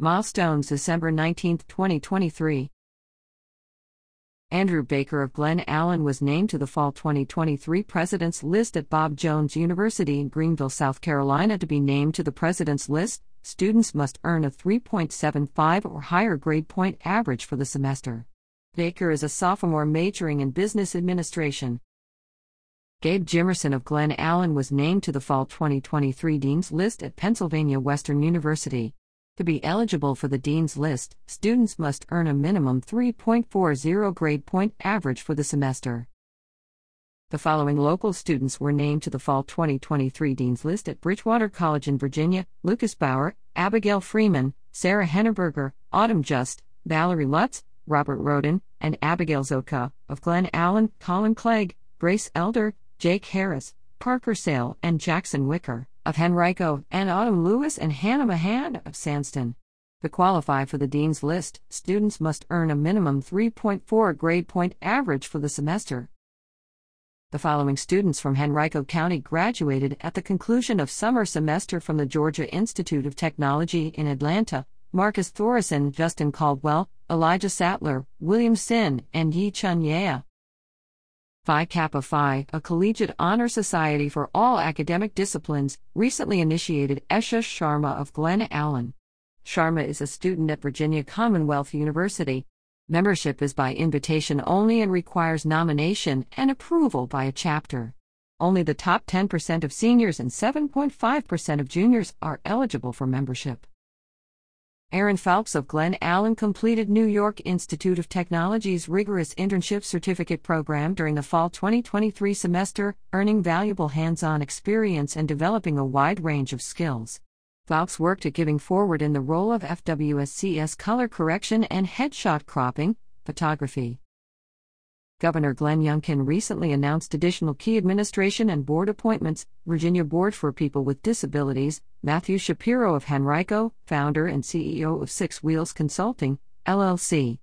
Milestones December 19, 2023. Andrew Baker of Glen Allen was named to the Fall 2023 President's List at Bob Jones University in Greenville, South Carolina. To be named to the President's List, students must earn a 3.75 or higher grade point average for the semester. Baker is a sophomore majoring in business administration. Gabe Jimerson of Glen Allen was named to the Fall 2023 Dean's List at Pennsylvania Western University. To be eligible for the Dean's List, students must earn a minimum 3.40 grade point average for the semester. The following local students were named to the Fall 2023 Dean's List at Bridgewater College in Virginia Lucas Bauer, Abigail Freeman, Sarah Henneberger, Autumn Just, Valerie Lutz, Robert Roden, and Abigail Zoka, of Glen Allen, Colin Clegg, Grace Elder, Jake Harris, Parker Sale, and Jackson Wicker of Henrico, and Autumn Lewis and Hannah Mahan of Sandston. To qualify for the Dean's List, students must earn a minimum 3.4 grade point average for the semester. The following students from Henrico County graduated at the conclusion of summer semester from the Georgia Institute of Technology in Atlanta Marcus Thorison, Justin Caldwell, Elijah Sattler, William Sin, and Yi Chun Yea. Phi Kappa Phi, a collegiate honor society for all academic disciplines, recently initiated Esha Sharma of Glen Allen. Sharma is a student at Virginia Commonwealth University. Membership is by invitation only and requires nomination and approval by a chapter. Only the top 10% of seniors and 7.5% of juniors are eligible for membership. Aaron Phelps of Glen Allen completed New York Institute of Technology's rigorous internship certificate program during the fall 2023 semester, earning valuable hands on experience and developing a wide range of skills. Phelps worked at Giving Forward in the role of FWSCS color correction and headshot cropping, photography. Governor Glenn Youngkin recently announced additional key administration and board appointments Virginia Board for People with Disabilities, Matthew Shapiro of Henrico, founder and CEO of Six Wheels Consulting, LLC.